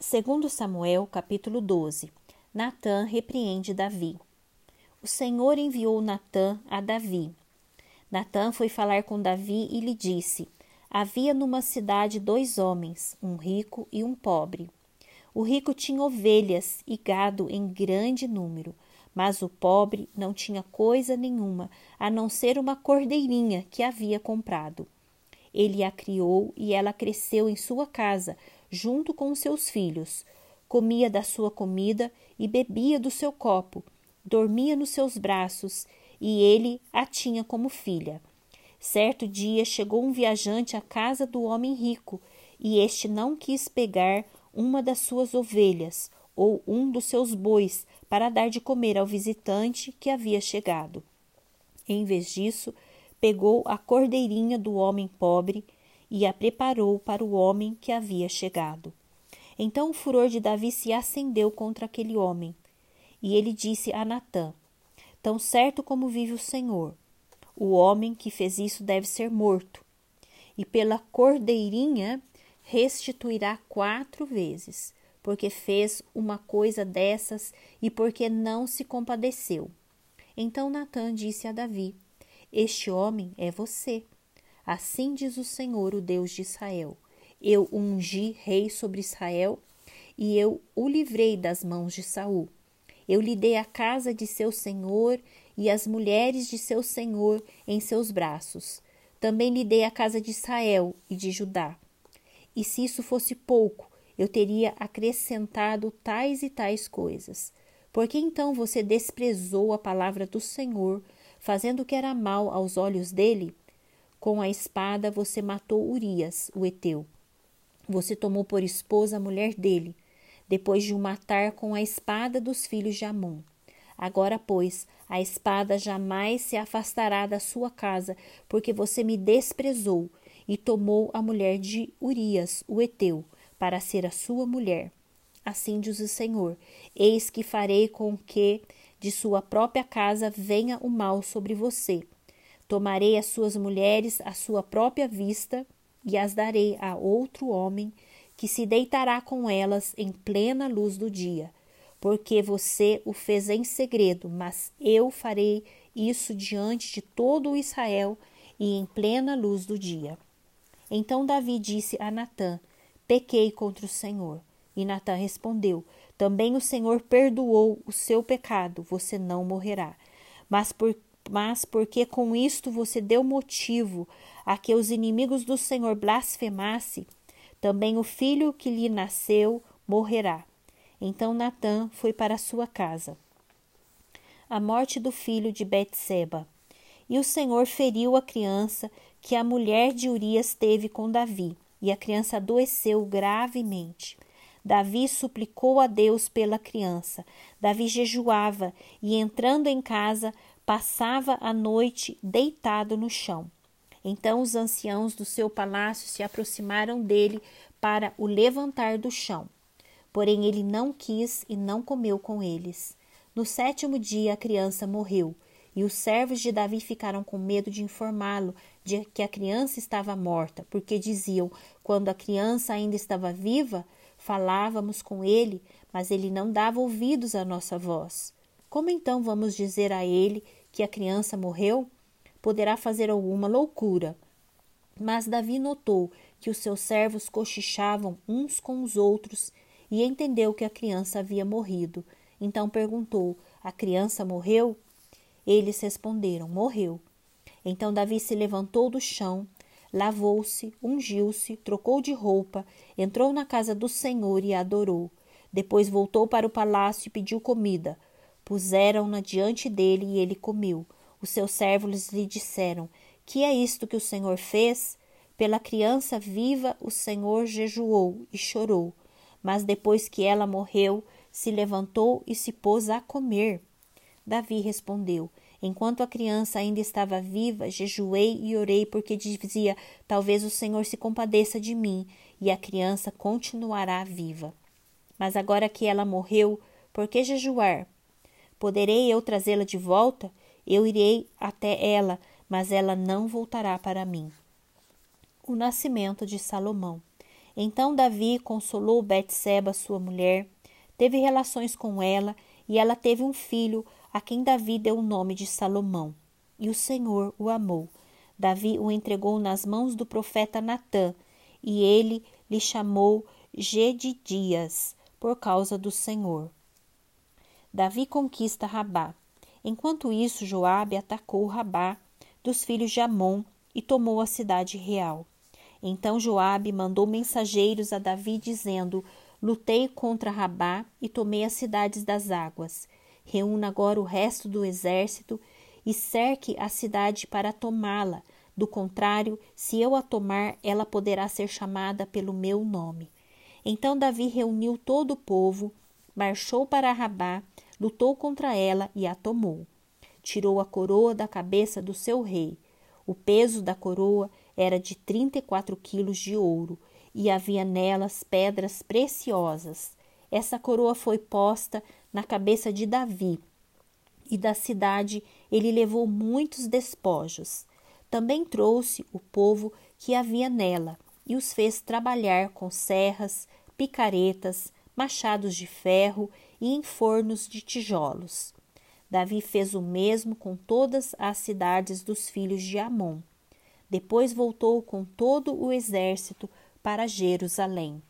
Segundo Samuel, capítulo 12. Natã repreende Davi. O Senhor enviou Natã a Davi. Natã foi falar com Davi e lhe disse: Havia numa cidade dois homens, um rico e um pobre. O rico tinha ovelhas e gado em grande número, mas o pobre não tinha coisa nenhuma a não ser uma cordeirinha que havia comprado. Ele a criou e ela cresceu em sua casa, junto com seus filhos. Comia da sua comida e bebia do seu copo, dormia nos seus braços e ele a tinha como filha. Certo dia chegou um viajante à casa do homem rico e este não quis pegar uma das suas ovelhas ou um dos seus bois para dar de comer ao visitante que havia chegado. Em vez disso, pegou a cordeirinha do homem pobre e a preparou para o homem que havia chegado. Então o furor de Davi se acendeu contra aquele homem, e ele disse a Natã: Tão certo como vive o Senhor, o homem que fez isso deve ser morto, e pela cordeirinha restituirá quatro vezes, porque fez uma coisa dessas e porque não se compadeceu. Então Natã disse a Davi: Este homem é você. Assim diz o Senhor, o Deus de Israel: Eu ungi rei sobre Israel e eu o livrei das mãos de Saul. Eu lhe dei a casa de seu senhor e as mulheres de seu senhor em seus braços. Também lhe dei a casa de Israel e de Judá. E se isso fosse pouco, eu teria acrescentado tais e tais coisas. Porque então você desprezou a palavra do Senhor, fazendo o que era mal aos olhos dele? Com a espada você matou Urias, o Eteu. Você tomou por esposa a mulher dele, depois de o matar com a espada dos filhos de Amon. Agora, pois, a espada jamais se afastará da sua casa, porque você me desprezou e tomou a mulher de Urias, o Eteu, para ser a sua mulher. Assim diz o Senhor: Eis que farei com que de sua própria casa venha o mal sobre você Tomarei as suas mulheres à sua própria vista e as darei a outro homem que se deitará com elas em plena luz do dia, porque você o fez em segredo, mas eu farei isso diante de todo o Israel e em plena luz do dia. Então Davi disse a Natã: Pequei contra o Senhor. E Natã respondeu: Também o Senhor perdoou o seu pecado, você não morrerá. Mas por mas porque com isto você deu motivo a que os inimigos do Senhor blasfemassem, também o filho que lhe nasceu morrerá. Então Natã foi para sua casa. A morte do filho de Betseba. E o Senhor feriu a criança que a mulher de Urias teve com Davi, e a criança adoeceu gravemente. Davi suplicou a Deus pela criança. Davi jejuava e, entrando em casa, passava a noite deitado no chão. Então os anciãos do seu palácio se aproximaram dele para o levantar do chão. Porém ele não quis e não comeu com eles. No sétimo dia a criança morreu, e os servos de Davi ficaram com medo de informá-lo de que a criança estava morta, porque diziam: quando a criança ainda estava viva, falávamos com ele, mas ele não dava ouvidos à nossa voz. Como então vamos dizer a ele que a criança morreu, poderá fazer alguma loucura. Mas Davi notou que os seus servos cochichavam uns com os outros e entendeu que a criança havia morrido. Então perguntou: A criança morreu? Eles responderam: Morreu. Então Davi se levantou do chão, lavou-se, ungiu-se, trocou de roupa, entrou na casa do Senhor e adorou. Depois voltou para o palácio e pediu comida. Puseram-na diante dele e ele comeu. Os seus servos lhe disseram: Que é isto que o Senhor fez? Pela criança viva o Senhor jejuou e chorou, mas depois que ela morreu, se levantou e se pôs a comer. Davi respondeu: Enquanto a criança ainda estava viva, jejuei e orei, porque dizia: Talvez o Senhor se compadeça de mim, e a criança continuará viva. Mas agora que ela morreu, por que jejuar? Poderei eu trazê-la de volta? Eu irei até ela, mas ela não voltará para mim. O nascimento de Salomão. Então Davi consolou Betseba, sua mulher, teve relações com ela e ela teve um filho a quem Davi deu o nome de Salomão. E o Senhor o amou. Davi o entregou nas mãos do profeta Natã, e ele lhe chamou Gedidias, por causa do Senhor. Davi conquista Rabá. Enquanto isso, Joabe atacou Rabá dos filhos de Amon e tomou a cidade real. Então Joabe mandou mensageiros a Davi dizendo: Lutei contra Rabá e tomei as cidades das águas. Reúna agora o resto do exército e cerque a cidade para tomá-la. Do contrário, se eu a tomar, ela poderá ser chamada pelo meu nome. Então Davi reuniu todo o povo, marchou para Rabá, lutou contra ela e a tomou. Tirou a coroa da cabeça do seu rei. O peso da coroa era de trinta e quatro quilos de ouro, e havia nelas pedras preciosas. Essa coroa foi posta na cabeça de Davi, e da cidade ele levou muitos despojos. Também trouxe o povo que havia nela, e os fez trabalhar com serras, picaretas, machados de ferro e em fornos de tijolos. Davi fez o mesmo com todas as cidades dos filhos de Amon. Depois voltou com todo o exército para Jerusalém.